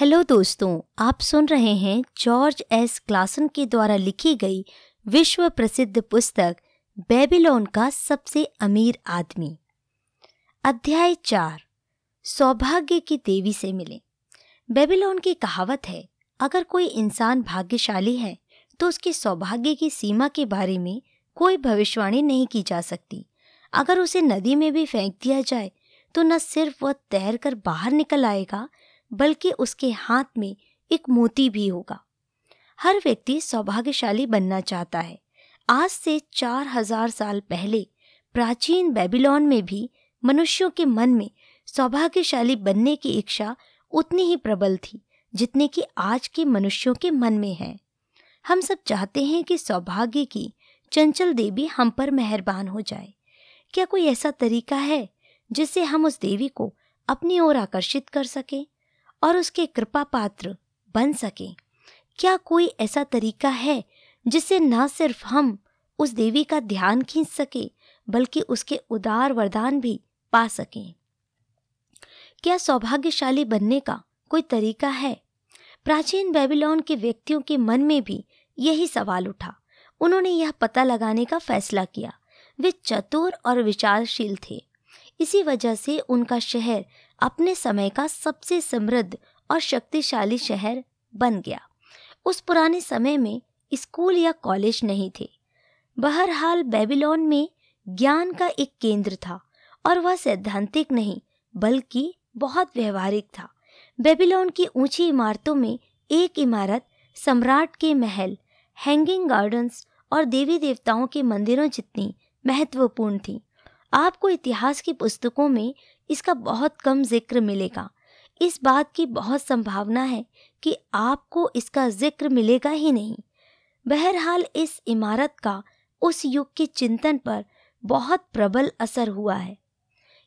Hello दोस्तों, आप सुन रहे हैं जॉर्ज एस. क्लासन के द्वारा लिखी गई विश्व प्रसिद्ध पुस्तक, बेबीलोन का सबसे अमीर आदमी। अध्याय चार, सौभाग्य की देवी से मिले। बेबीलोन की कहावत है, अगर कोई इंसान भाग्यशाली है तो उसके सौभाग्य की सीमा के बारे में कोई भविष्यवाणी नहीं की जा सकती। अगर उसे नदी में भी फेंक दिया जाए तो न सिर्फ़ वह तैर कर बाहर निकल आएगा बल्कि उसके हाथ में एक मोती भी होगा। हर व्यक्ति सौभाग्यशाली बनना चाहता है। आज से चार हज़ार साल पहले प्राचीन बेबीलोन में भी मनुष्यों के मन में सौभाग्यशाली बनने की इच्छा उतनी ही प्रबल थी, जितने कि आज के मनुष्यों के मन में है। हम सब चाहते हैं कि सौभाग्य की चंचल देवी हम पर मेहरबान हो जाए। क्या कोई ऐसा तरीका है जिससे हम उस देवी को अपनी ओर आकर्षित कर सकें? और उसके कृपा पात्र बन सके। क्या कोई ऐसा तरीका है जिससे न सिर्फ़ हम उस देवी का ध्यान खींच सके, बल्कि उसके उदार वरदान भी पा सकें? क्या सौभाग्यशाली बनने का कोई तरीका है? प्राचीन बेबीलोन के व्यक्तियों के मन में भी यही सवाल उठा। उन्होंने यह पता लगाने का फैसला किया। वे चतुर और विचारशील थे। इसी वजह से उनका शहर अपने समय का सबसे समृद्ध और शक्तिशाली शहर बन गया। उस पुराने समय में स्कूल या कॉलेज नहीं थे। बहरहाल बेबीलोन में ज्ञान का एक केंद्र था और वह सैद्धांतिक नहीं, बल्कि बहुत व्यवहारिक था। बेबीलोन की ऊँची इमारतों में एक इमारत, सम्राट के महल हैंगिंग गार्डन्स और देवी देवताओं के मंदिरों जितनी महत्वपूर्ण थी। आपको इतिहास की पुस्तकों में इसका बहुत कम ज़िक्र मिलेगा। इस बात की बहुत संभावना है कि आपको इसका ज़िक्र मिलेगा ही नहीं। बहरहाल इस इमारत का उस युग के चिंतन पर बहुत प्रबल असर हुआ है।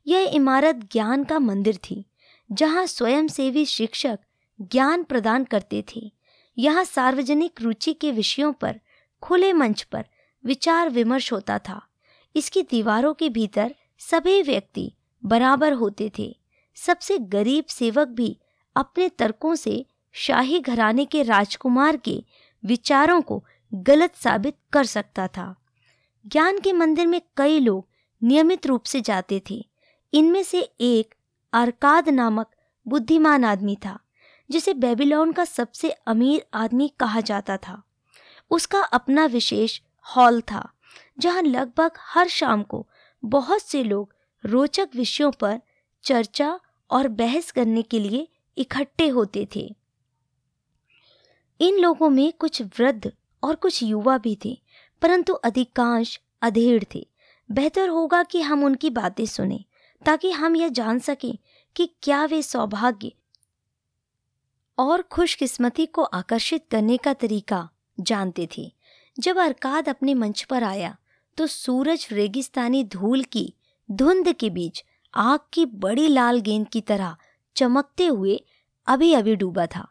यह इमारत ज्ञान का मंदिर थी, जहाँ स्वयंसेवी शिक्षक ज्ञान प्रदान करते थे। यहाँ सार्वजनिक रुचि के विषयों पर, खुले मंच पर विचार विमर्श होता था। इसकी दीवारों के भीतर सभी व्यक्ति बराबर होते थे। सबसे गरीब सेवक भी अपने तर्कों से शाही घराने के राजकुमार के विचारों को गलत साबित कर सकता था। ज्ञान के मंदिर में कई लोग नियमित रूप से जाते थे। इनमें से एक अरकाद नामक बुद्धिमान आदमी था, जिसे बेबीलोन का सबसे अमीर आदमी कहा जाता था। उसका अपना विशेष हॉल था, जहाँ लगभग हर शाम को बहुत से लोग रोचक विषयों पर चर्चा और बहस करने के लिए इकट्ठे होते थे। इन लोगों में कुछ वृद्ध और कुछ युवा भी थे, परंतु अधिकांश अधेड़ थे। बेहतर होगा कि हम उनकी बातें सुने, ताकि हम यह जान सकें कि क्या वे सौभाग्य और खुशकिस्मती को आकर्षित करने का तरीका जानते थे। जब अरकाद अपने मंच पर आया तो सूरज रेगिस्तानी धूल की धुंध के बीच आग की बड़ी लाल गेंद की तरह चमकते हुए अभी अभी डूबा था।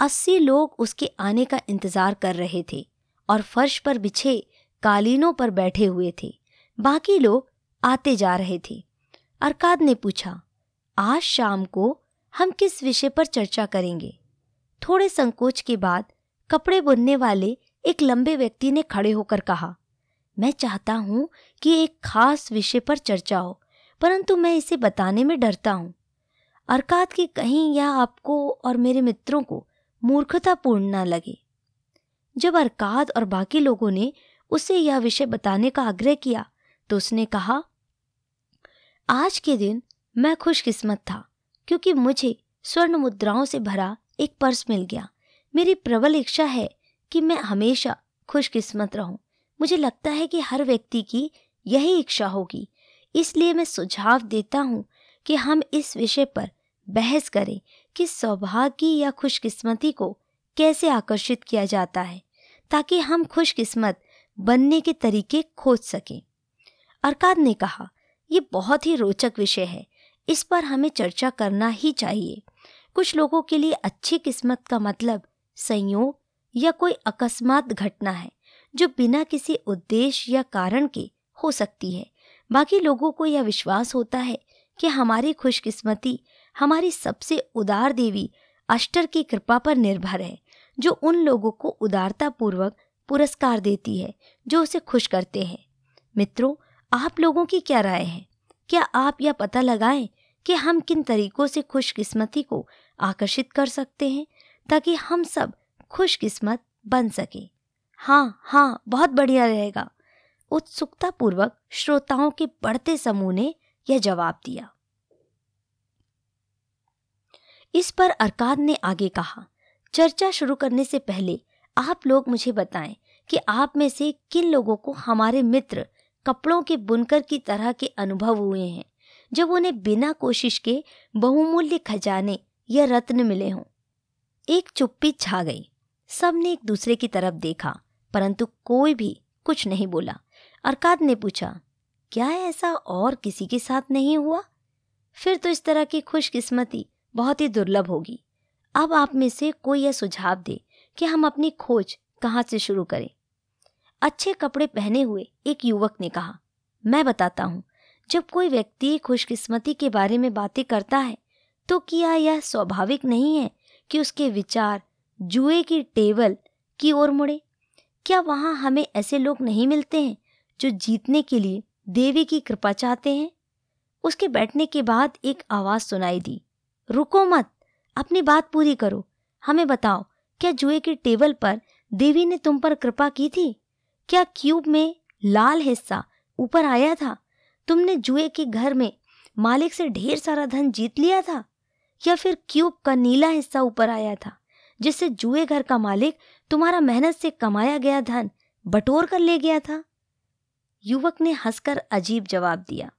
अस्सी लोग उसके आने का इंतज़ार कर रहे थे और फर्श पर बिछे कालीनों पर बैठे हुए थे। बाकी लोग आते जा रहे थे। अरकाद ने पूछा, आज शाम को हम किस विषय पर चर्चा करेंगे? थोड़े संकोच के बाद कपड़े बुनने वाले एक लंबे व्यक्ति ने खड़े होकर कहा मैं चाहता हूँ कि एक खास विषय पर चर्चा हो, परंतु मैं इसे बताने में डरता हूँ। अरकात की कहीं यह आपको और मेरे मित्रों को मूर्खतापूर्ण न लगे। जब अरकाद और बाकी लोगों ने उसे यह विषय बताने का आग्रह किया तो उसने कहा, आज के दिन मैं खुशकिस्मत था, क्योंकि मुझे स्वर्ण मुद्राओं से भरा एक पर्स मिल गया। मेरी प्रबल इच्छा है कि मैं हमेशा खुशकिस्मत रहूँ। मुझे लगता है कि हर व्यक्ति की यही इच्छा होगी। इसलिए मैं सुझाव देता हूँ कि हम इस विषय पर बहस करें कि सौभाग्य या खुशकिस्मती को कैसे आकर्षित किया जाता है, ताकि हम खुशकिस्मत बनने के तरीके खोज सकें। अरकाद ने कहा यह बहुत ही रोचक विषय है, इस पर हमें चर्चा करना ही चाहिए। कुछ लोगों के लिए अच्छी किस्मत का मतलब संयोग या कोई अकस्मात घटना है। जो बिना किसी उद्देश्य या कारण के हो सकती है। बाकी लोगों को यह विश्वास होता है कि हमारी खुशकिस्मती, हमारी सबसे उदार देवी अष्टर की कृपा पर निर्भर है, जो उन लोगों को उदारता पूर्वक पुरस्कार देती है, जो उसे खुश करते हैं। मित्रों, आप लोगों की क्या राय है? क्या आप यह पता लगाएँ कि हम किन तरीकों से खुशकिस्मती को आकर्षित कर सकते हैं, ताकि हम सब खुशकिस्मत बन सके? हाँ हाँ बहुत बढ़िया रहेगा। उत्सुकता पूर्वक श्रोताओं के बढ़ते समूह ने यह जवाब दिया। इस पर अरकाद ने आगे कहा, चर्चा शुरू करने से पहले आप लोग मुझे बताएँ कि आप में से किन लोगों को हमारे मित्र कपड़ों के बुनकर की तरह के अनुभव हुए हैं, जब उन्हें बिना कोशिश के बहुमूल्य खजाने या रत्न मिले हों? एक चुप्पी छा गई। सबने एक दूसरे की तरफ़ देखा। परंतु कोई भी कुछ नहीं बोला। अरकाद ने पूछा, क्या ऐसा और किसी के साथ नहीं हुआ? फिर तो इस तरह की खुशकिस्मती बहुत ही दुर्लभ होगी। अब आप में से कोई यह सुझाव दे कि हम अपनी खोज कहाँ से शुरू करें। अच्छे कपड़े पहने हुए एक युवक ने कहा, मैं बताता हूँ, जब कोई व्यक्ति खुशकिस्मती के बारे में बातें करता है तो क्या यह स्वाभाविक नहीं है कि उसके विचार जुए की टेबल की ओर मुड़े? क्या वहाँ हमें ऐसे लोग नहीं मिलते हैं, जो जीतने के लिए देवी की कृपा चाहते हैं? उसके बैठने के बाद एक आवाज़ सुनाई दी। रुको मत, अपनी बात पूरी करो। हमें बताओ, क्या जुए की टेबल पर देवी ने तुम पर कृपा की थी? क्या क्यूब में लाल हिस्सा ऊपर आया था? तुमने जुए के घर में मालिक से ढेर सारा धन जीत लिया था? या फिर क्यूब का नीला हिस्सा ऊपर आया था, जिससे जुए घर का मालिक तुम्हारा मेहनत से कमाया गया धन बटोर कर ले गया था। युवक ने हंसकर अजीब जवाब दिया,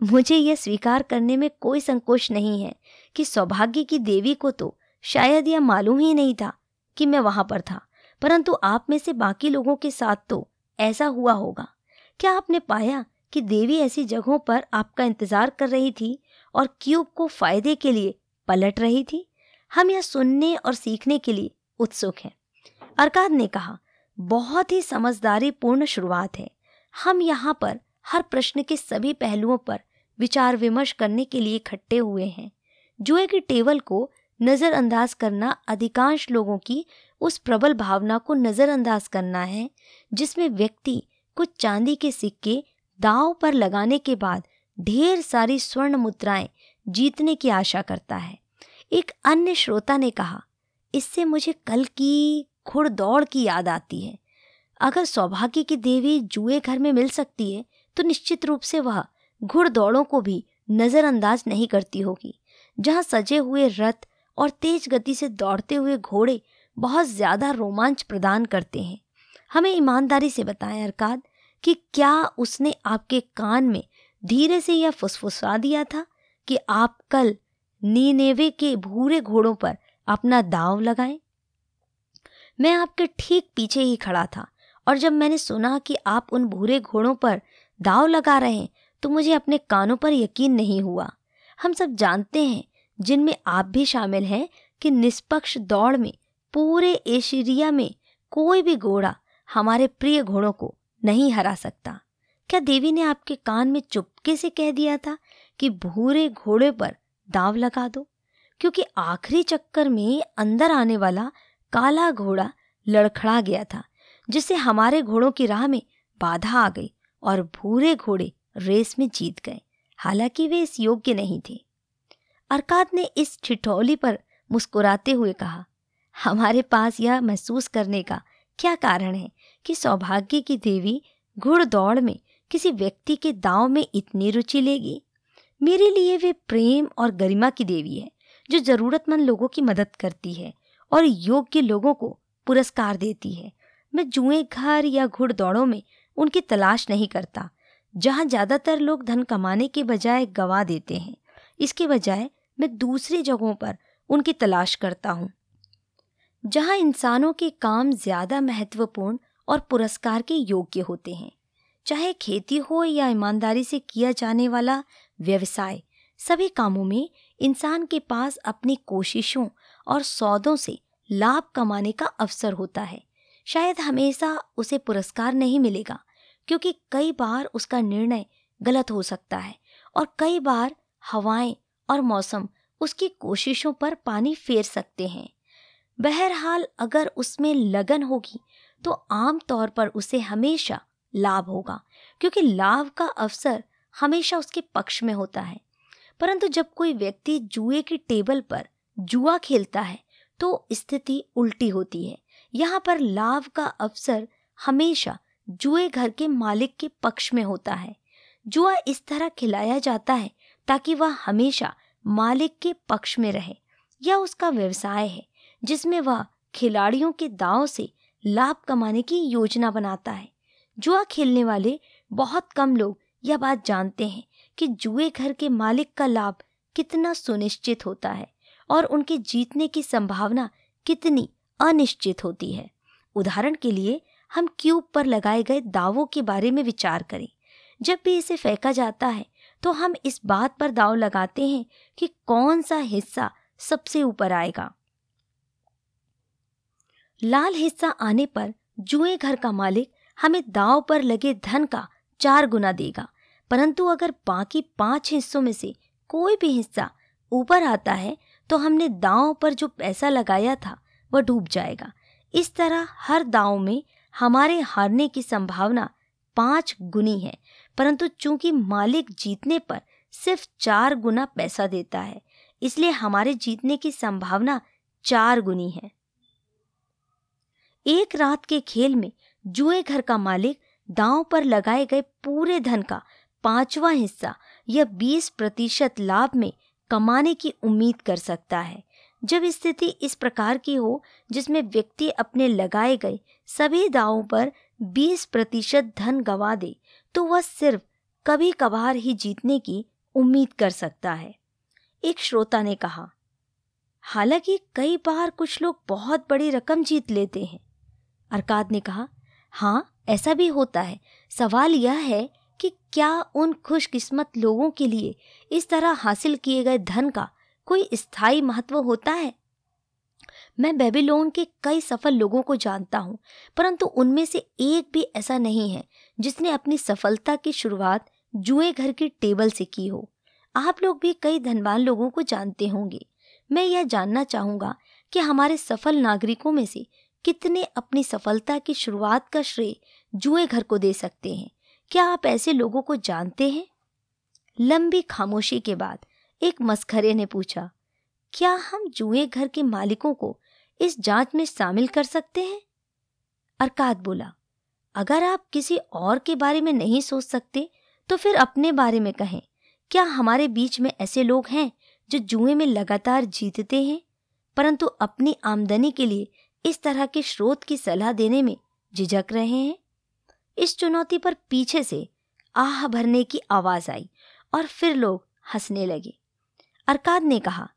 मुझे यह स्वीकार करने में कोई संकोच नहीं है कि सौभाग्य की देवी को तो शायद यह मालूम ही नहीं था कि मैं वहाँ पर था, परंतु आप में से बाकी लोगों के साथ तो ऐसा हुआ होगा। क्या आपने पाया कि देवी ऐसी जगहों पर आपका इंतज़ार कर रही थी और क्यूब को फ़ायदे के लिए पलट रही थी? हम यह सुनने और सीखने के लिए उत्सुक हैं। अरकाद ने कहा, बहुत ही समझदारी पूर्ण शुरुआत है। हम यहाँ पर हर प्रश्न के सभी पहलुओं पर विचार विमर्श करने के लिए इकट्ठे हुए हैं। जुए की टेबल को नज़रअंदाज करना अधिकांश लोगों की उस प्रबल भावना को नज़रअंदाज करना है, जिसमें व्यक्ति कुछ चांदी के सिक्के दाव पर लगाने के बाद ढेर सारी स्वर्ण मुद्राएँ जीतने की आशा करता है। एक अन्य श्रोता ने कहा, इससे मुझे कल की घुड़दौड़ की याद आती है। अगर सौभाग्य की देवी जुए घर में मिल सकती है तो निश्चित रूप से वह घुड़दौड़ों को भी नज़रअंदाज नहीं करती होगी, जहाँ सजे हुए रथ और तेज गति से दौड़ते हुए घोड़े बहुत ज़्यादा रोमांच प्रदान करते हैं। हमें ईमानदारी से बताएँ, अरकाद, कि क्या उसने आपके कान में धीरे से यह फुसफुसा दिया था कि आप कल नीनेवे के भूरे घोड़ों पर अपना दाव लगाएँ? मैं आपके ठीक पीछे ही खड़ा था और जब मैंने सुना कि आप उन भूरे घोड़ों पर दाव लगा रहे हैं तो मुझे अपने कानों पर यकीन नहीं हुआ। हम सब जानते हैं, जिनमें आप भी शामिल हैं, कि निष्पक्ष दौड़ में, पूरे एशिरिया में, कोई भी घोड़ा हमारे प्रिय घोड़ों को नहीं हरा सकता। क्या देवी ने आपके कान में चुपके से कह दिया था कि भूरे घोड़े पर दाव लगा दो? क्योंकि आखिरी चक्कर में अंदर आने वाला काला घोड़ा लड़खड़ा गया था जिससे हमारे घोड़ों की राह में बाधा आ गई और भूरे घोड़े रेस में जीत गए। हालाँकि वे इस योग्य नहीं थे। अरकात ने इस ठिठौली पर मुस्कुराते हुए कहा, हमारे पास यह महसूस करने का क्या कारण है कि सौभाग्य की देवी घुड़ दौड़ में किसी व्यक्ति के दाव में इतनी रुचि लेगी? मेरे लिए वे प्रेम और गरिमा की देवी है, जो जरूरतमंद लोगों की मदद करती है और योग्य लोगों को पुरस्कार देती है। मैं जुए घर या घुड़ घुड़दौड़ों में उनकी तलाश नहीं करता, जहाँ ज़्यादातर लोग धन कमाने के बजाय गवा देते हैं। इसके बजाय मैं दूसरी जगहों पर उनकी तलाश करता हूँ, जहाँ इंसानों के काम ज़्यादा महत्वपूर्ण और पुरस्कार के योग्य होते हैं। चाहे खेती हो या ईमानदारी से किया जाने वाला व्यवसाय, सभी कामों में इंसान के पास अपनी कोशिशों और सौदों से लाभ कमाने का अवसर होता है। शायद हमेशा उसे पुरस्कार नहीं मिलेगा, क्योंकि कई बार उसका निर्णय गलत हो सकता है और कई बार हवाएँ और मौसम उसकी कोशिशों पर पानी फेर सकते हैं। बहरहाल अगर उसमें लगन होगी तो आम तौर पर उसे हमेशा लाभ होगा, क्योंकि लाभ का अवसर हमेशा उसके पक्ष में होता है। परंतु जब कोई व्यक्ति जुए की टेबल पर जुआ खेलता है तो स्थिति उल्टी होती है। यहाँ पर लाभ का अवसर हमेशा जुए घर के मालिक के पक्ष में होता है। जुआ इस तरह खिलाया जाता है ताकि वह हमेशा मालिक के पक्ष में रहे यह उसका व्यवसाय है, जिसमें वह खिलाड़ियों के दाव से लाभ कमाने की योजना बनाता है। जुआ खेलने वाले बहुत कम लोग यह बात जानते हैं कि जुए घर के मालिक का लाभ कितना सुनिश्चित होता है। और उनके जीतने की संभावना कितनी अनिश्चित होती है। उदाहरण के लिए, हम क्यूब पर लगाए गए दावों के बारे में विचार करें। जब भी इसे फेंका जाता है तो हम इस बात पर दाव लगाते हैं कि कौन सा हिस्सा सबसे ऊपर आएगा। लाल हिस्सा आने पर जुए घर का मालिक हमें दाव पर लगे धन का चार गुना देगा, परंतु अगर बाकी पाँच हिस्सों में से कोई भी हिस्सा ऊपर आता है तो हमने दांव पर जो पैसा लगाया था, वह डूब जाएगा। इस तरह हर दांव में हमारे हारने की संभावना पाँच गुनी है, परंतु चूँकि मालिक जीतने पर सिर्फ़ चार गुना पैसा देता है, इसलिए हमारे जीतने की संभावना चार गुनी है। एक रात के खेल में जुए घर का मालिक दांव पर लगाए गए पूरे धन का पांचवा हिस्सा या बीस प्रतिशत लाभ में कमाने की उम्मीद कर सकता है। जब स्थिति इस प्रकार की हो, जिसमें व्यक्ति अपने लगाए गए सभी दावों पर 20 प्रतिशत धन गवा दे तो वह सिर्फ़ कभी कभार ही जीतने की उम्मीद कर सकता है। एक श्रोता ने कहा, हालाँकि कई बार कुछ लोग बहुत बड़ी रकम जीत लेते हैं। अरकाद ने कहा हाँ ऐसा भी होता है। सवाल यह है कि क्या उन खुशकिस्मत लोगों के लिए इस तरह हासिल किए गए धन का कोई स्थायी महत्व होता है? मैं बेबीलोन के कई सफल लोगों को जानता हूँ, परंतु उनमें से एक भी ऐसा नहीं है जिसने अपनी सफलता की शुरुआत जुए घर की टेबल से की हो। आप लोग भी कई धनवान लोगों को जानते होंगे। मैं यह जानना चाहूँगा कि हमारे सफल नागरिकों में से कितने अपनी सफलता की शुरुआत का श्रेय जुए घर को दे सकते हैं। क्या आप ऐसे लोगों को जानते हैं? लंबी खामोशी के बाद एक मस्खरे ने पूछा, क्या हम जुए घर के मालिकों को इस जाँच में शामिल कर सकते हैं? अरकात बोला, अगर आप किसी और के बारे में नहीं सोच सकते तो फिर अपने बारे में कहें, क्या हमारे बीच में ऐसे लोग हैं जो जुए में लगातार जीतते हैं? परंतु अपनी आमदनी के लिए इस तरह के स्रोत की सलाह देने में झिझक रहे हैं? इस चुनौती पर पीछे से आह भरने की आवाज़ आई और फिर लोग हंसने लगे। अरकाद ने कहा,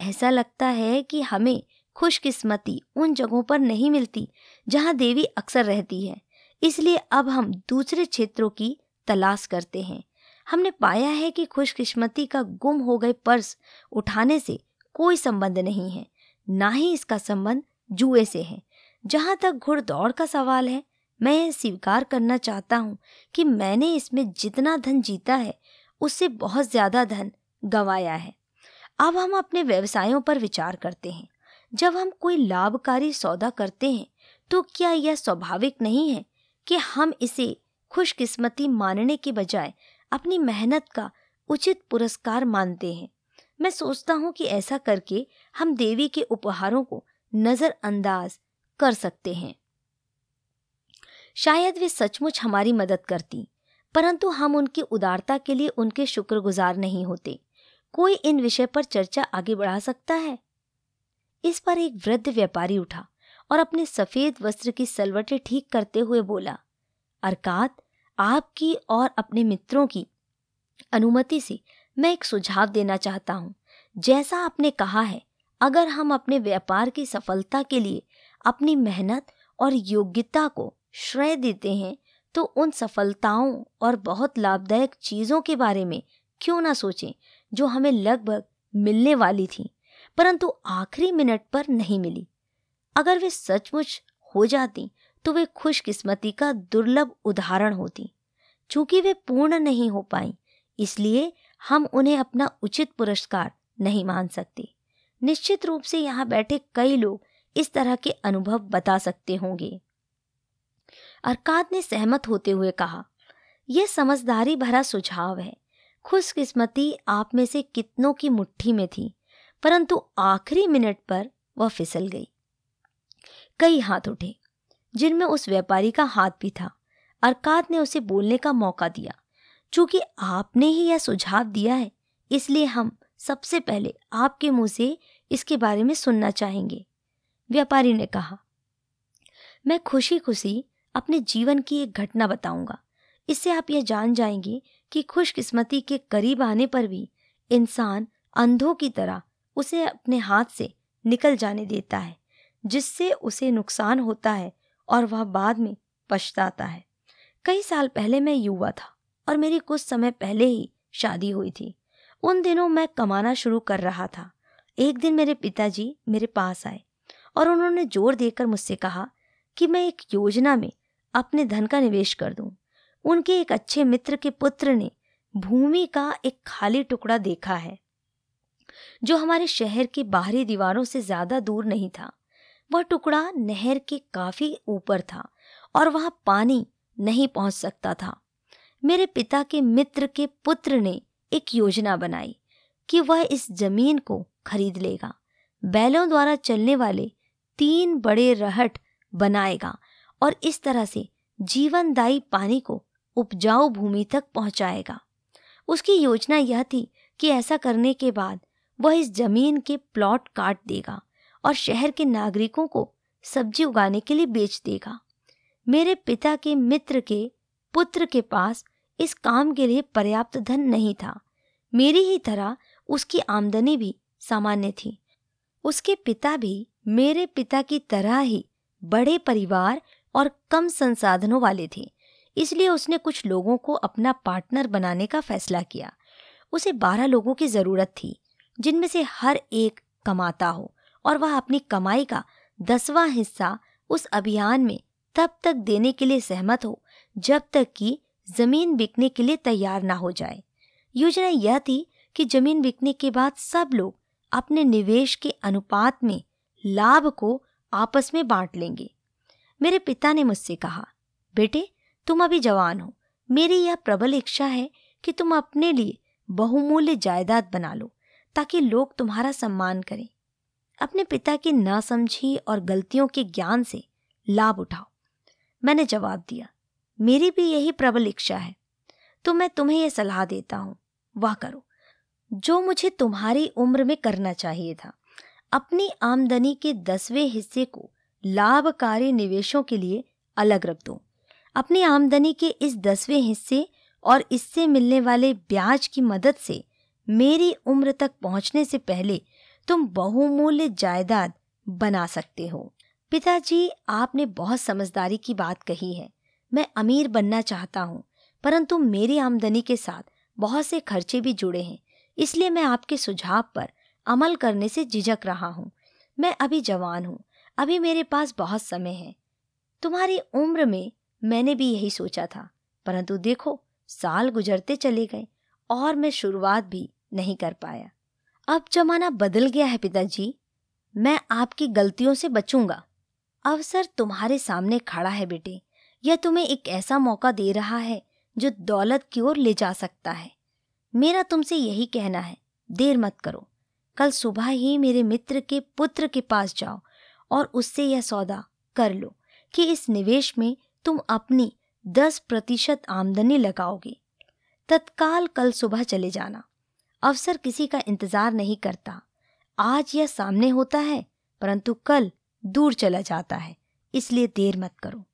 ऐसा लगता है कि हमें खुशकिस्मती उन जगहों पर नहीं मिलती जहाँ देवी अक्सर रहती है। इसलिए अब हम दूसरे क्षेत्रों की तलाश करते हैं। हमने पाया है कि खुशकिस्मती का गुम हो गए पर्स उठाने से कोई संबंध नहीं है, ना ही इसका संबंध जुए से है। जहाँ तक घुड़दौड़ का सवाल है मैं स्वीकार करना चाहता हूँ कि मैंने इसमें जितना धन जीता है, उससे बहुत ज़्यादा धन गंवाया है। अब हम अपने व्यवसायों पर विचार करते हैं। जब हम कोई लाभकारी सौदा करते हैं तो क्या यह स्वाभाविक नहीं है कि हम इसे खुशकिस्मती मानने के बजाय अपनी मेहनत का उचित पुरस्कार मानते हैं? मैं सोचता हूँ कि ऐसा करके हम देवी के उपहारों को नज़रअंदाज कर सकते हैं। शायद वे सचमुच हमारी मदद करती, परंतु हम उनकी उदारता के लिए उनके शुक्रगुजार नहीं होते। कोई इन विषय पर चर्चा आगे बढ़ा सकता है? इस पर एक वृद्ध व्यापारी उठा और अपने सफ़ेद वस्त्र की सलवटें ठीक करते हुए बोला, अरकात, आपकी और अपने मित्रों की अनुमति से मैं एक सुझाव देना चाहता हूँ। जैसा आपने कहा है, अगर हम अपने व्यापार की सफलता के लिए अपनी मेहनत और योग्यता को श्रेय देते हैं तो उन सफलताओं और बहुत लाभदायक चीज़ों के बारे में क्यों ना सोचें, जो हमें लगभग मिलने वाली थी, परंतु आखिरी मिनट पर नहीं मिली। अगर वे सचमुच हो जाती तो वे खुशकिस्मती का दुर्लभ उदाहरण होती। चूँकि वे पूर्ण नहीं हो पाई, इसलिए हम उन्हें अपना उचित पुरस्कार नहीं मान सकते। निश्चित रूप से यहाँ बैठे कई लोग इस तरह के अनुभव बता सकते होंगे। अरकाद ने सहमत होते हुए कहा, यह समझदारी भरा सुझाव है। खुशकिस्मती आप में से कितनों की मुट्ठी में थी, परंतु आखिरी मिनट पर वह फिसल गई। कई हाथ उठे, जिनमें उस व्यापारी का हाथ भी था। अरकाद ने उसे बोलने का मौका दिया, चूँकि आपने ही यह सुझाव दिया है, इसलिए हम सबसे पहले आपके मुँह से इसके बारे में सुनना चाहेंगे। व्यापारी ने कहा, मैं खुशी खुशी अपने जीवन की एक घटना बताऊँगा। इससे आप यह जान जाएँगे कि खुशकिस्मती के करीब आने पर भी इंसान अंधों की तरह उसे अपने हाथ से निकल जाने देता है, जिससे उसे नुकसान होता है और वह बाद में पछताता है। कई साल पहले मैं युवा था और मेरी कुछ समय पहले ही शादी हुई थी। उन दिनों मैं कमाना शुरू कर रहा था। एक दिन मेरे पिताजी मेरे पास आए और उन्होंने ज़ोर देकर मुझसे कहा कि मैं एक योजना में अपने धन का निवेश कर दूँ। उनके एक अच्छे मित्र के पुत्र ने भूमि का एक खाली टुकड़ा देखा है, जो हमारे शहर की बाहरी दीवारों से ज़्यादा दूर नहीं था। वह टुकड़ा नहर के काफ़ी ऊपर था और वहाँ पानी नहीं पहुँच सकता था। मेरे पिता के मित्र के पुत्र ने एक योजना बनाई कि वह इस ज़मीन को खरीद लेगा। बैलों द्वारा चलने वाले तीन बड़े रहट बनाएगा और इस तरह से जीवनदायी पानी को उपजाऊ भूमि तक पहुंचाएगा। उसकी योजना यह थी कि ऐसा करने के बाद वह इस ज़मीन के प्लॉट काट देगा और शहर के नागरिकों को सब्ज़ी उगाने के लिए बेच देगा। मेरे पिता के मित्र के पुत्र के पास इस काम के लिए पर्याप्त धन नहीं था। मेरी ही तरह उसकी आमदनी भी सामान्य थी। उसके पिता भी मेरे पिता की तरह ही बड़े परिवार और कम संसाधनों वाले थे। इसलिए उसने कुछ लोगों को अपना पार्टनर बनाने का फैसला किया। उसे बारह लोगों की ज़रूरत थी, जिनमें से हर एक कमाता हो और वह अपनी कमाई का दसवां हिस्सा उस अभियान में तब तक देने के लिए सहमत हो, जब तक कि ज़मीन बिकने के लिए तैयार ना हो जाए। योजना यह थी कि ज़मीन बिकने के बाद सब लोग अपने निवेश के अनुपात में लाभ को आपस में बांट लेंगे। मेरे पिता ने मुझसे कहा, बेटे, तुम अभी जवान हो। मेरी यह प्रबल इच्छा है कि तुम अपने लिए बहुमूल्य जायदाद बना लो, ताकि लोग तुम्हारा सम्मान करें। अपने पिता की नासमझी और गलतियों के ज्ञान से लाभ उठाओ। मैंने जवाब दिया, मेरी भी यही प्रबल इच्छा है। तो मैं तुम्हें यह सलाह देता हूँ। वह करो। जो मुझे तुम्हारी उम्र में करना चाहिए था, अपनी आमदनी के दसवें हिस्से को लाभकारी निवेशों के लिए अलग रख दो। अपनी आमदनी के इस दसवें हिस्से और इससे मिलने वाले ब्याज की मदद से मेरी उम्र तक पहुँचने से पहले तुम बहुमूल्य जायदाद बना सकते हो। पिताजी, आपने बहुत समझदारी की बात कही है। मैं अमीर बनना चाहता हूँ, परंतु मेरी आमदनी के साथ बहुत से खर्चे भी जुड़े हैं, इसलिए मैं आपके सुझाव पर अमल करने से झिझक रहा हूँ। मैं अभी जवान हूँ अभी मेरे पास बहुत समय है। तुम्हारी उम्र में मैंने भी यही सोचा था, परंतु देखो, साल गुजरते चले गए और मैं शुरुआत भी नहीं कर पाया। अब जमाना बदल गया है पिताजी। मैं आपकी गलतियों से बचूँगा। अवसर तुम्हारे सामने खड़ा है बेटे। यह तुम्हें एक ऐसा मौका दे रहा है जो दौलत की ओर ले जा सकता है। मेरा तुमसे यही कहना है, देर मत करो। कल सुबह ही मेरे मित्र के पुत्र के पास जाओ और उससे यह सौदा कर लो कि इस निवेश में तुम अपनी दस प्रतिशत आमदनी लगाओगे। तत्काल कल सुबह चले जाना। अवसर किसी का इंतज़ार नहीं करता। आज यह सामने होता है, परंतु कल दूर चला जाता है, इसलिए देर मत करो।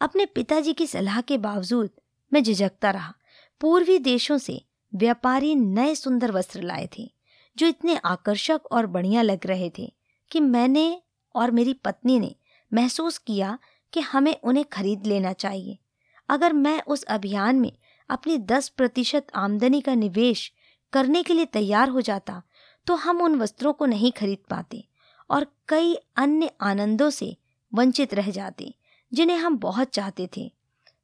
अपने पिताजी की सलाह के बावजूद मैं झिझकता रहा। पूर्वी देशों से व्यापारी नए सुंदर वस्त्र लाए थे, जो इतने आकर्षक और बढ़िया लग रहे थे कि मैंने और मेरी पत्नी ने महसूस किया कि हमें उन्हें खरीद लेना चाहिए। अगर मैं उस अभियान में अपनी दस प्रतिशत आमदनी का निवेश करने के लिए तैयार हो जाता तो हम उन वस्त्रों को नहीं खरीद पाते और कई अन्य आनंदों से वंचित रह जाते, जिन्हें हम बहुत चाहते थे।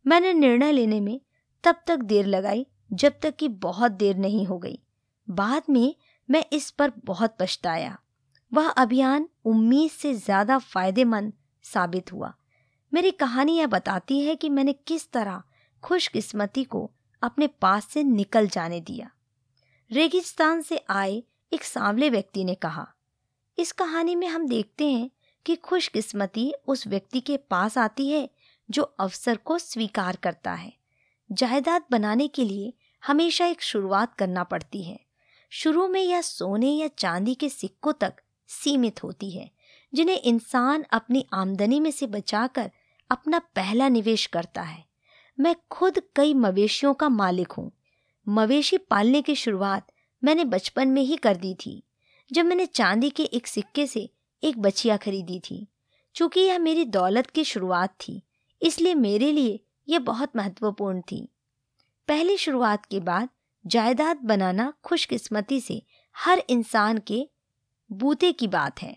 मैंने निर्णय लेने में तब तक देर लगाई, जब तक कि बहुत देर नहीं हो गई। बाद में मैं इस पर बहुत पछताया। वह अभियान उम्मीद से ज़्यादा फ़ायदेमंद साबित हुआ। मेरी कहानी यह बताती है कि मैंने किस तरह खुशकिस्मती को अपने पास से निकल जाने दिया। रेगिस्तान से आए एक सांवले व्यक्ति ने कहा, इस कहानी में हम देखते हैं कि खुशकिस्मती उस व्यक्ति के पास आती है जो अवसर को स्वीकार करता है। जायदाद बनाने के लिए हमेशा एक शुरुआत करना पड़ती है। शुरू में यह सोने या चांदी के सिक्कों तक सीमित होती है, जिन्हें इंसान अपनी आमदनी में से बचाकर अपना पहला निवेश करता है। मैं खुद कई मवेशियों का मालिक हूँ। मवेशी पालने की शुरुआत मैंने बचपन में ही कर दी थी, जब मैंने चांदी के एक सिक्के से एक बछिया खरीदी थी। चूँकि यह मेरी दौलत की शुरुआत थी, इसलिए मेरे लिए यह बहुत महत्वपूर्ण थी। पहली शुरुआत के बाद जायदाद बनाना खुशकिस्मती से हर इंसान के बूते की बात है।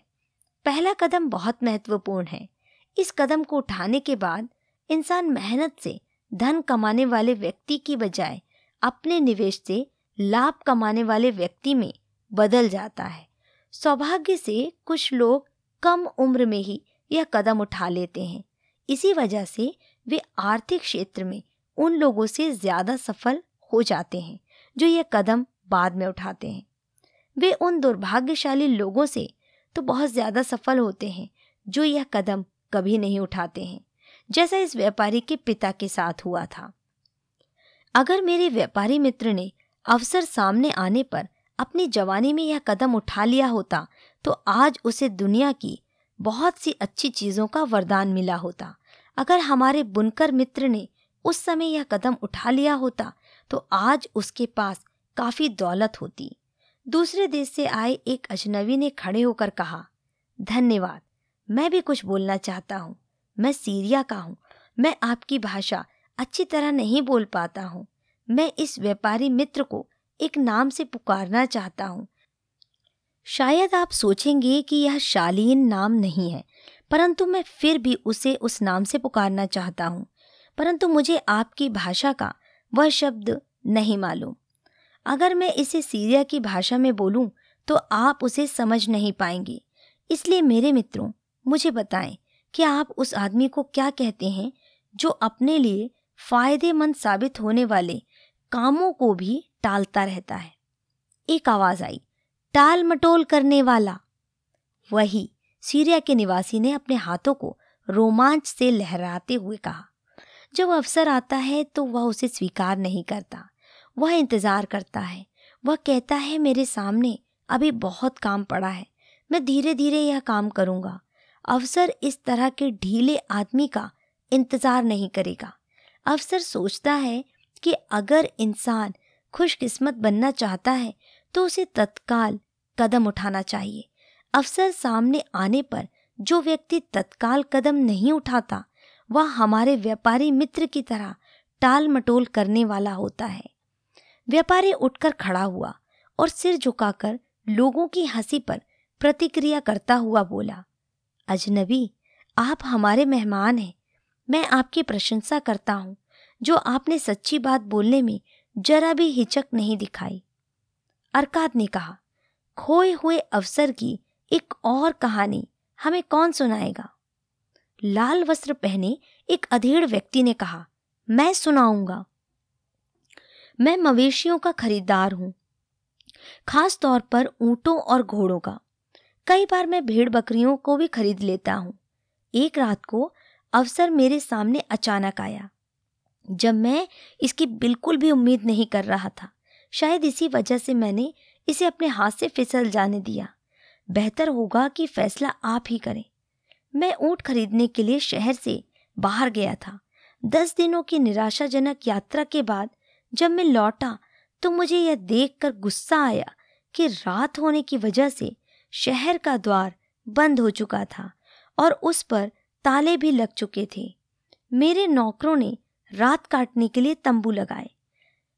पहला कदम बहुत महत्वपूर्ण है। इस कदम को उठाने के बाद इंसान मेहनत से धन कमाने वाले व्यक्ति की बजाय अपने निवेश से लाभ कमाने वाले व्यक्ति में बदल जाता है। सौभाग्य से कुछ लोग कम उम्र में ही यह कदम उठा लेते हैं। इसी वजह से वे आर्थिक क्षेत्र में उन लोगों से ज़्यादा सफल हो जाते हैं, जो यह कदम बाद में उठाते हैं। वे उन दुर्भाग्यशाली लोगों से तो बहुत ज़्यादा सफल होते हैं, जो यह कदम कभी नहीं उठाते हैं, जैसा इस व्यापारी के पिता के साथ हुआ था। अगर मेरे व्यापारी मित्र ने अवसर सामने आने पर अपनी जवानी में यह कदम उठा लिया होता तो आज उसे दुनिया की बहुत सी अच्छी चीज़ों का वरदान मिला होता। अगर हमारे बुनकर मित्र ने उस समय यह कदम उठा लिया होता तो आज उसके पास काफ़ी दौलत होती। दूसरे देश से आए एक अजनबी ने खड़े होकर कहा, धन्यवाद, मैं भी कुछ बोलना चाहता हूँ। मैं सीरिया का हूँ। मैं आपकी भाषा अच्छी तरह नहीं बोल पाता हूँ। मैं इस व्यापारी मित्र को एक नाम से पुकारना चाहता हूँ। शायद आप सोचेंगे कि यह शालीन नाम नहीं है, परंतु मैं फिर भी उसे उस नाम से पुकारना चाहता हूँ। परंतु मुझे आपकी भाषा का वह शब्द नहीं मालूम। अगर मैं इसे सीरिया की भाषा में बोलूँ तो आप उसे समझ नहीं पाएँगे। इसलिए मेरे मित्रों, मुझे बताएँ कि आप उस आदमी को क्या कहते हैं, जो अपने लिए फ़ायदेमंद साबित होने वाले कामों को भी टालता रहता है। एक आवाज़ आई टाल मटोल करने वाला। वही सीरिया के निवासी ने अपने हाथों को रोमांच से लहराते हुए कहा। जब अवसर आता है तो वह उसे स्वीकार नहीं करता। वह इंतज़ार करता है। वह कहता है, मेरे सामने अभी बहुत काम पड़ा है। मैं धीरे धीरे यह काम करूँगा। अवसर इस तरह के ढीले आदमी का इंतज़ार नहीं करेगा। अवसर सोचता है कि अगर इंसान खुशकिस्मत बनना चाहता है तो उसे तत्काल कदम उठाना चाहिए। अवसर सामने आने पर जो व्यक्ति तत्काल कदम नहीं उठाता, वह हमारे व्यापारी मित्र की तरह टाल मटोल करने वाला होता है। व्यापारी उठकर खड़ा हुआ और सिर झुकाकर लोगों की हँसी पर प्रतिक्रिया करता हुआ बोला, अजनबी, आप हमारे मेहमान हैं। मैं आपकी प्रशंसा करता हूँ, जो आपने सच्ची बात बोलने में जरा भी हिचक नहीं दिखाई। अरकाद ने कहा, खोए हुए अवसर की एक और कहानी हमें कौन सुनाएगा? लाल वस्त्र पहने एक अधेड़ व्यक्ति ने कहा, मैं सुनाऊँगा। मैं मवेशियों का खरीदार हूँ खास तौर पर ऊंटों और घोड़ों का। कई बार मैं भेड़ बकरियों को भी खरीद लेता हूँ। एक रात को अवसर मेरे सामने अचानक आया, जब मैं इसकी बिल्कुल भी उम्मीद नहीं कर रहा था। शायद इसी वजह से मैंने इसे अपने हाथ से फिसल जाने दिया। बेहतर होगा कि फैसला आप ही करें। मैं ऊँट खरीदने के लिए शहर से बाहर गया था। दस दिनों की निराशाजनक यात्रा के बाद जब मैं लौटा तो मुझे यह देखकर गुस्सा आया कि रात होने की वजह से शहर का द्वार बंद हो चुका था और उस पर ताले भी लग चुके थे। मेरे नौकरों ने रात काटने के लिए तंबू लगाए।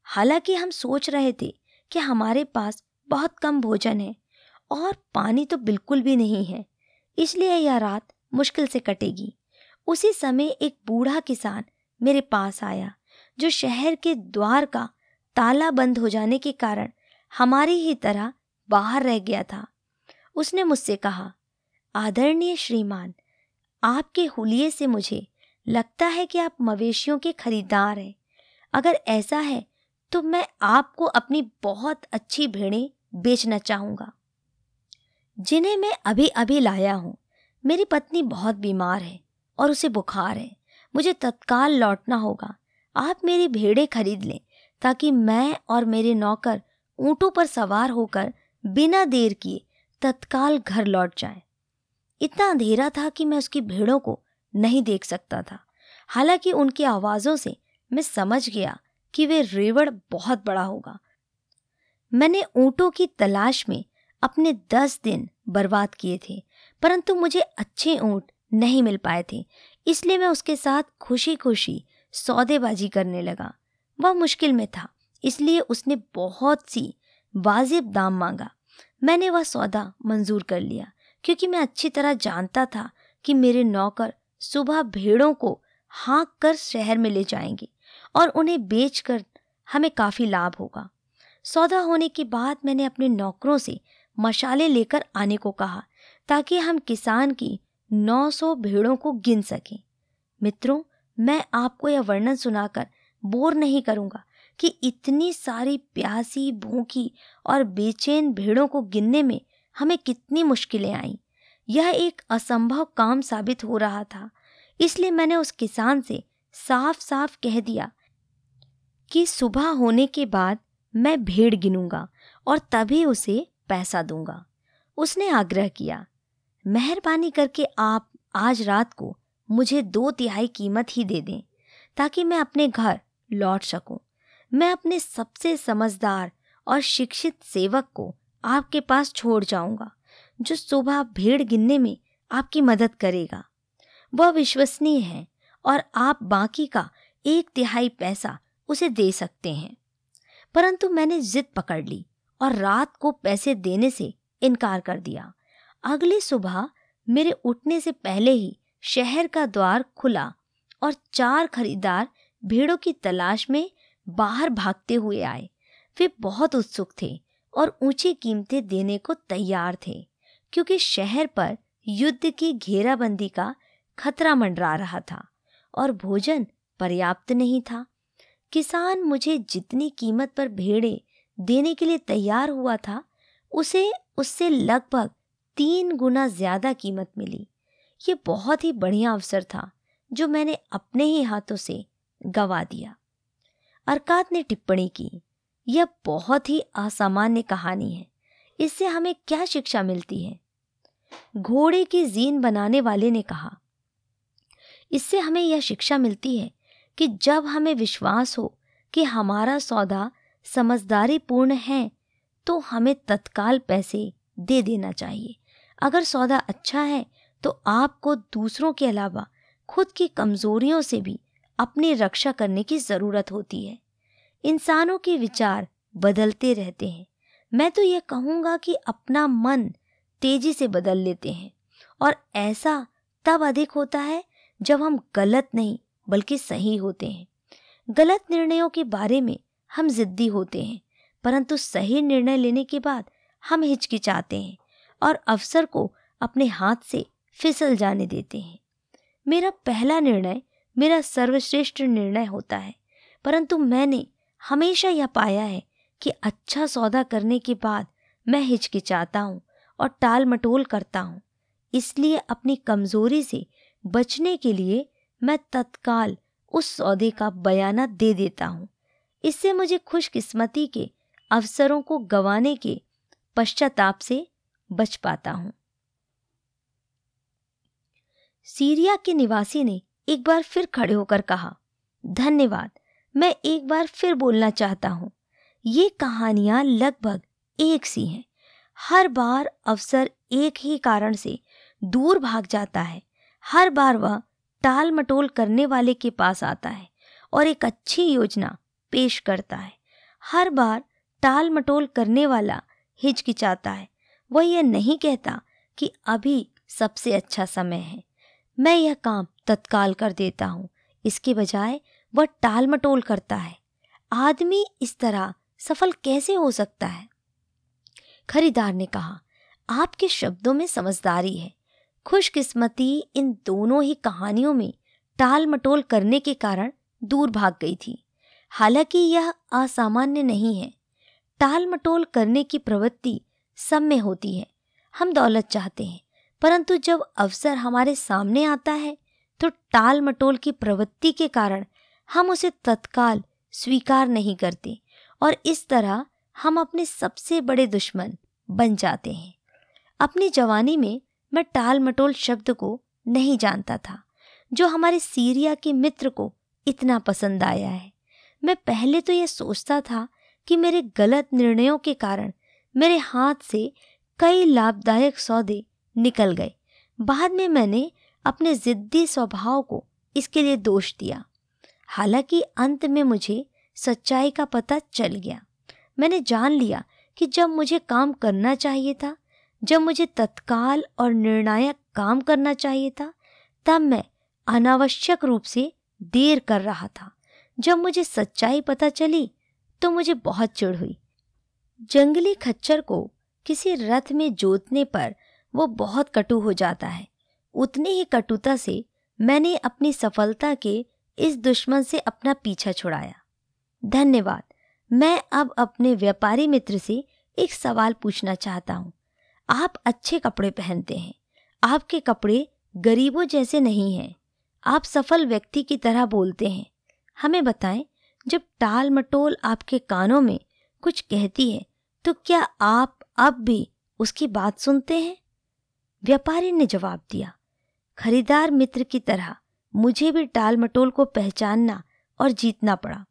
हालाँकि हम सोच रहे थे कि हमारे पास बहुत कम भोजन है और पानी तो बिल्कुल भी नहीं है, इसलिए यह रात मुश्किल से कटेगी। उसी समय एक बूढ़ा किसान मेरे पास आया। जो शहर के द्वार का ताला बंद हो जाने के कारण हमारी ही तरह बाहर रह गया था। उसने मुझसे कहा, आदरणीय श्रीमान, आपके हुलिये से मुझे लगता है कि आप मवेशियों के खरीदार हैं। अगर ऐसा है तो मैं आपको अपनी बहुत अच्छी भेड़ें बेचना चाहूँगा। जिन्हें मैं अभी अभी लाया हूँ। मेरी पत्नी बहुत बीमार है और उसे बुखार है। मुझे तत्काल लौटना होगा। आप मेरी भेड़े खरीद लें, ताकि मैं और मेरे नौकर ऊँटों पर सवार होकर बिना देर किए तत्काल घर लौट जाएँ। इतना अंधेरा था कि मैं उसकी भेड़ों को नहीं देख सकता था हालाँकि उनकी आवाज़ों से मैं समझ गया कि वे रेवड़ बहुत बड़ा होगा मैंने ऊँटों की तलाश में अपने दस दिन बर्बाद किए थे, परंतु मुझे अच्छे ऊँट नहीं मिल पाए थे, इसलिए मैं उसके साथ खुशी खुशी सौदेबाजी करने लगा। वह मुश्किल में था, इसलिए उसने बहुत सी वाजिब दाम मांगा। मैंने वह सौदा मंजूर कर लिया, क्योंकि मैं अच्छी तरह जानता था कि मेरे नौकर सुबह भेड़ों को हाँक कर शहर में ले जाएँगे और उन्हें बेचकर हमें काफ़ी लाभ होगा। सौदा होने के बाद मैंने अपने नौकरों से मशाले लेकर आने को कहा, ताकि हम किसान की 900 भेड़ों को गिन सकें। मित्रों मैं आपको यह वर्णन सुनाकर बोर नहीं करूँगा कि इतनी सारी प्यासी, भूखी और बेचैन भेड़ों को गिनने में हमें कितनी मुश्किलें आईं। यह एक असंभव काम साबित हो रहा था, इसलिए मैंने उस किसान से साफ़ साफ़ कह दिया कि सुबह होने के बाद मैं भेड़ गिनूँगा और तभी उसे पैसा दूँगा। उसने आग्रह किया, मेहरबानी करके आप आज रात को मुझे दो तिहाई कीमत ही दे दें, ताकि मैं अपने घर लौट सकूँ। मैं अपने सबसे समझदार और शिक्षित सेवक को आपके पास छोड़ जाऊँगा, जो सुबह भेड़ गिनने में आपकी मदद करेगा। वह विश्वसनीय है और आप बाकी का एक तिहाई पैसा उसे दे सकते हैं। परंतु मैंने जिद पकड़ ली और रात को पैसे देने से इनकार कर दिया। अगली सुबह मेरे उठने से पहले ही शहर का द्वार खुला और चार खरीदार भेड़ों की तलाश में बाहर भागते हुए आए। वे बहुत उत्सुक थे और ऊँची कीमतें देने को तैयार थे, क्योंकि शहर पर युद्ध की घेराबंदी का खतरा मंडरा रहा था और भोजन पर्याप्त नहीं था। किसान मुझे जितनी कीमत पर भेड़े देने के लिए तैयार हुआ था, उसे, उससे लगभग तीन गुना ज़्यादा कीमत मिली। ये बहुत ही बढ़िया अवसर था, जो मैंने अपने ही हाथों से गवा दिया। अरकात ने टिप्पणी की, यह बहुत ही असामान्य कहानी है, इससे हमें क्या शिक्षा मिलती है? घोड़े की जीन बनाने वाले ने कहा, इससे हमें यह शिक्षा मिलती है कि जब हमें विश्वास हो कि हमारा सौदा समझदारी पूर्ण है तो हमें तत्काल पैसे दे देना चाहिए। अगर सौदा अच्छा है तो आपको दूसरों के अलावा खुद की कमजोरियों से भी अपनी रक्षा करने की ज़रूरत होती है। इंसानों के विचार बदलते रहते हैं। मैं तो यह कहूँगा कि अपना मन तेज़ी से बदल लेते हैं और ऐसा तब अधिक होता है जब हम गलत नहीं, बल्कि सही होते हैं। गलत निर्णयों के बारे में हम जिद्दी होते हैं, परंतु सही निर्णय लेने के बाद हम हिचकिचाते हैं और अवसर को अपने हाथ से फिसल जाने देते हैं। मेरा पहला निर्णय, मेरा सर्वश्रेष्ठ निर्णय होता है, परंतु मैंने हमेशा यह पाया है कि अच्छा सौदा करने के बाद मैं हिचकिचाता हूँ और टाल मटोल करता हूँ। इसलिए अपनी कमज़ोरी से बचने के लिए मैं तत्काल उस सौदे का बयाना दे देता हूँ। इससे मुझे खुशकिस्मती के अवसरों को गंवाने के पश्चाताप से बच पाता हूँ। सीरिया के निवासी ने एक बार फिर खड़े होकर कहा, धन्यवाद, मैं एक बार फिर बोलना चाहता हूँ। ये कहानियाँ लगभग एक सी हैं। हर बार अवसर एक ही कारण से दूर भाग जाता है। हर बार वह टाल मटोल करने वाले के पास आता है और एक अच्छी योजना पेश करता है। हर बार टाल मटोल करने वाला हिचकिचाता है। वह यह नहीं कहता कि अभी सबसे अच्छा समय है। मैं यह काम तत्काल कर देता हूँ। इसके बजाय वह टाल मटोल करता है। आदमी इस तरह सफल कैसे हो सकता है? खरीदार ने कहा, आपके शब्दों में समझदारी है। खुशकिस्मती इन दोनों ही कहानियों में टाल मटोल करने के कारण दूर भाग गई थी। हालाँकि यह असामान्य नहीं है। टाल मटोल करने की प्रवृत्ति सब में होती है। हम दौलत चाहते हैं। परंतु जब अवसर हमारे सामने आता है तो टाल मटोल की प्रवृत्ति के कारण हम उसे तत्काल स्वीकार नहीं करते और इस तरह हम अपने सबसे बड़े दुश्मन बन जाते हैं। अपनी जवानी में मैं टाल मटोल शब्द को नहीं जानता था, जो हमारे सीरिया के मित्र को इतना पसंद आया है। मैं पहले तो यह सोचता था कि मेरे गलत निर्णयों के कारण मेरे हाथ से कई लाभदायक सौदे निकल गए। बाद में मैंने अपने ज़िद्दी स्वभाव को इसके लिए दोष दिया। हालाँकि अंत में मुझे सच्चाई का पता चल गया। मैंने जान लिया कि जब मुझे काम करना चाहिए था, जब मुझे तत्काल और निर्णायक काम करना चाहिए था, तब मैं अनावश्यक रूप से देर कर रहा था। जब मुझे सच्चाई पता चली तो मुझे बहुत चिड़ हुई। जंगली खच्चर को किसी रथ में जोतने पर वो बहुत कटु हो जाता है। उतनी ही कटुता से मैंने अपनी सफलता के इस दुश्मन से अपना पीछा छुड़ाया। धन्यवाद। मैं अब अपने व्यापारी मित्र से एक सवाल पूछना चाहता हूँ। आप अच्छे कपड़े पहनते हैं। आपके कपड़े गरीबों जैसे नहीं हैं। आप सफल व्यक्ति की तरह बोलते हैं। हमें बताएँ, जब टाल मटोल आपके कानों में कुछ कहती है तो क्या आप अब भी उसकी बात सुनते हैं? व्यापारी ने जवाब दिया, खरीदार मित्र की तरह, मुझे भी टाल मटोल को पहचानना और जीतना पड़ा।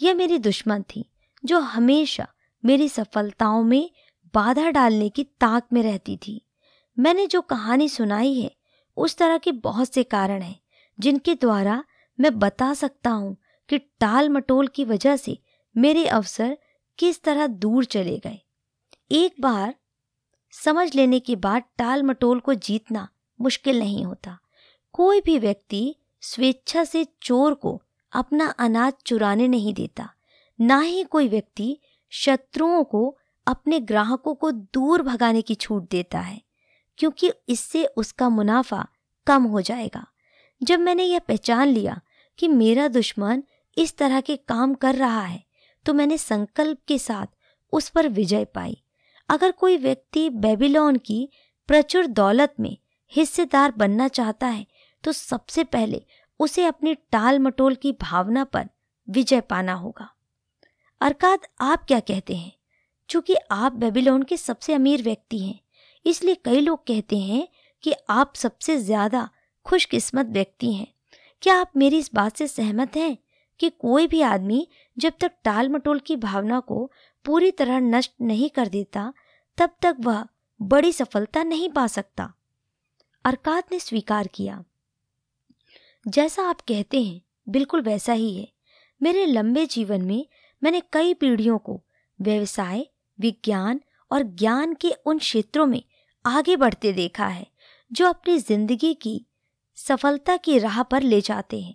यह मेरी दुश्मन थी, जो हमेशा मेरी सफलताओं में बाधा डालने की ताक में रहती थी। मैंने जो कहानी सुनाई है, उस तरह के बहुत से कारण हैं, जिनके द्वारा मैं बता सकता हूँ कि टाल मटोल की वजह से मेरे अवसर किस तरह दूर चले गए। एक बार समझ लेने के बाद टाल मटोल को जीतना मुश्किल नहीं होता। कोई भी व्यक्ति स्वेच्छा से चोर को अपना अनाज चुराने नहीं देता। ना ही कोई व्यक्ति शत्रुओं को अपने ग्राहकों को दूर भगाने की छूट देता है, क्योंकि इससे उसका मुनाफा कम हो जाएगा। जब मैंने यह पहचान लिया कि मेरा दुश्मन इस तरह के काम कर रहा है तो मैंने संकल्प के साथ उस पर विजय पाई। अगर कोई व्यक्ति बेबीलोन की प्रचुर दौलत में हिस्सेदार बनना चाहता है तो सबसे पहले उसे अपनी टाल मटोल की भावना पर विजय पाना होगा। अर्थात आप क्या कहते हैं? चूँकि आप बेबीलोन के सबसे अमीर व्यक्ति हैं, इसलिए कई लोग कहते हैं कि आप सबसे ज़्यादा खुशकिस्मत व्यक्ति हैं। क्या आप मेरी इस बात से सहमत हैं कि कोई भी आदमी जब तक टाल मटोल की भावना को पूरी तरह नष्ट नहीं कर देता, तब तक वह बड़ी सफलता नहीं पा सकता। अरकात ने स्वीकार किया। जैसा आप कहते हैं, बिल्कुल वैसा ही है। मेरे लंबे जीवन में मैंने कई पीढ़ियों को व्यवसाय, विज्ञान और ज्ञान के उन क्षेत्रों में आगे बढ़ते देखा है, जो अपनी ज़िंदगी की सफलता की राह पर ले जाते हैं।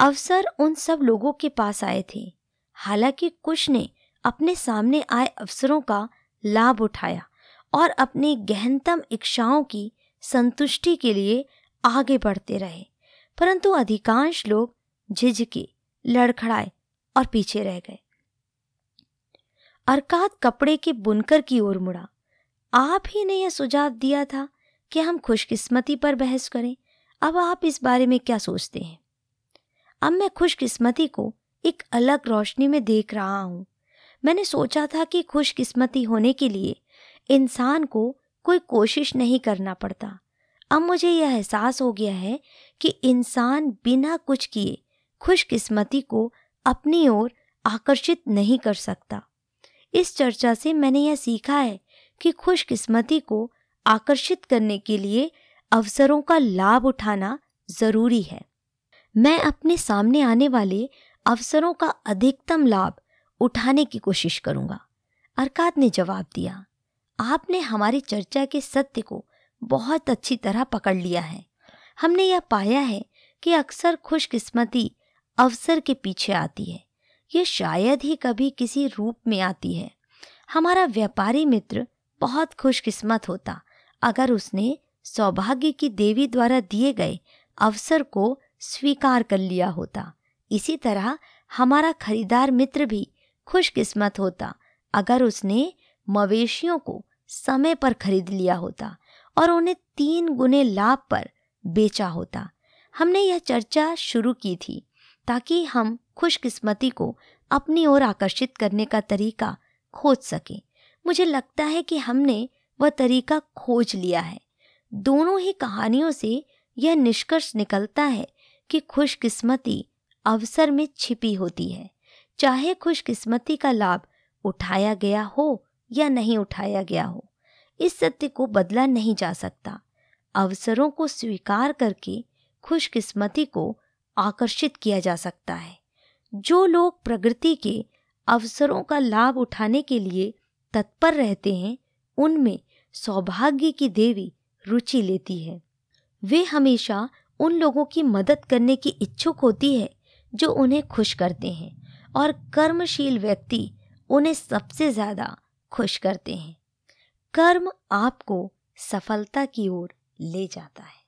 अवसर उन सब लोगों के पास आए थे। हालाँकि कुछ ने अपने सामने आए अवसरों का लाभ उठाया और अपनी गहनतम इच्छाओं की संतुष्टि के लिए आगे बढ़ते रहे। परंतु अधिकांश लोग झिझके, लड़खड़ाए और पीछे रह गए। अरकात कपड़े के बुनकर की ओर मुड़ा। आप ही ने यह सुझाव दिया था कि हम खुशकिस्मती पर बहस करें। अब आप इस बारे में क्या सोचते हैं? अब मैं खुशकिस्मती को एक अलग रोशनी में देख रहा हूँ। मैंने सोचा था कि खुशकिस्मती होने के लिए इंसान को कोई कोशिश नहीं करना पड़ता। अब मुझे यह एहसास हो गया है कि इंसान बिना कुछ किए खुशकिस्मती को अपनी ओर आकर्षित नहीं कर सकता। इस चर्चा से मैंने यह सीखा है कि खुशकिस्मती को आकर्षित करने के लिए अवसरों का लाभ उठाना ज़रूरी है। मैं अपने सामने आने वाले अवसरों का अधिकतम लाभ उठाने की कोशिश करूँगा। अरकात ने जवाब दिया, आपने हमारी चर्चा के सत्य को बहुत अच्छी तरह पकड़ लिया है। हमने यह पाया है कि अक्सर खुशकिस्मती अवसर के पीछे आती है। ये शायद ही कभी किसी रूप में आती है। हमारा व्यापारी मित्र बहुत खुशकिस्मत होता, अगर उसने सौभाग्य की देवी द्वारा दिए गए अवसर को स्वीकार कर लिया होता। इसी तरह हमारा खरीदार मित्र भी खुशकिस्मत होता, अगर उसने मवेशियों को समय पर खरीद लिया होता और उन्हें तीन गुने लाभ पर बेचा होता। हमने यह चर्चा शुरू की थी ताकि हम खुशकिस्मती को अपनी ओर आकर्षित करने का तरीका खोज सकें। मुझे लगता है कि हमने वह तरीका खोज लिया है। दोनों ही कहानियों से यह निष्कर्ष निकलता है कि खुशकिस्मती अवसर में छिपी होती है। चाहे खुशकिस्मती का लाभ उठाया गया हो या नहीं उठाया गया हो, इस सत्य को बदला नहीं जा सकता। अवसरों को स्वीकार करके खुशकिस्मती को आकर्षित किया जा सकता है। जो लोग प्रगति के अवसरों का लाभ उठाने के लिए तत्पर रहते हैं, उनमें सौभाग्य की देवी रुचि लेती है। वे हमेशा उन लोगों की मदद करने की इच्छुक होती है जो उन्हें खुश करते हैं। और कर्मशील व्यक्ति उन्हें सबसे ज़्यादा खुश करते हैं। कर्म आपको सफलता की ओर ले जाता है।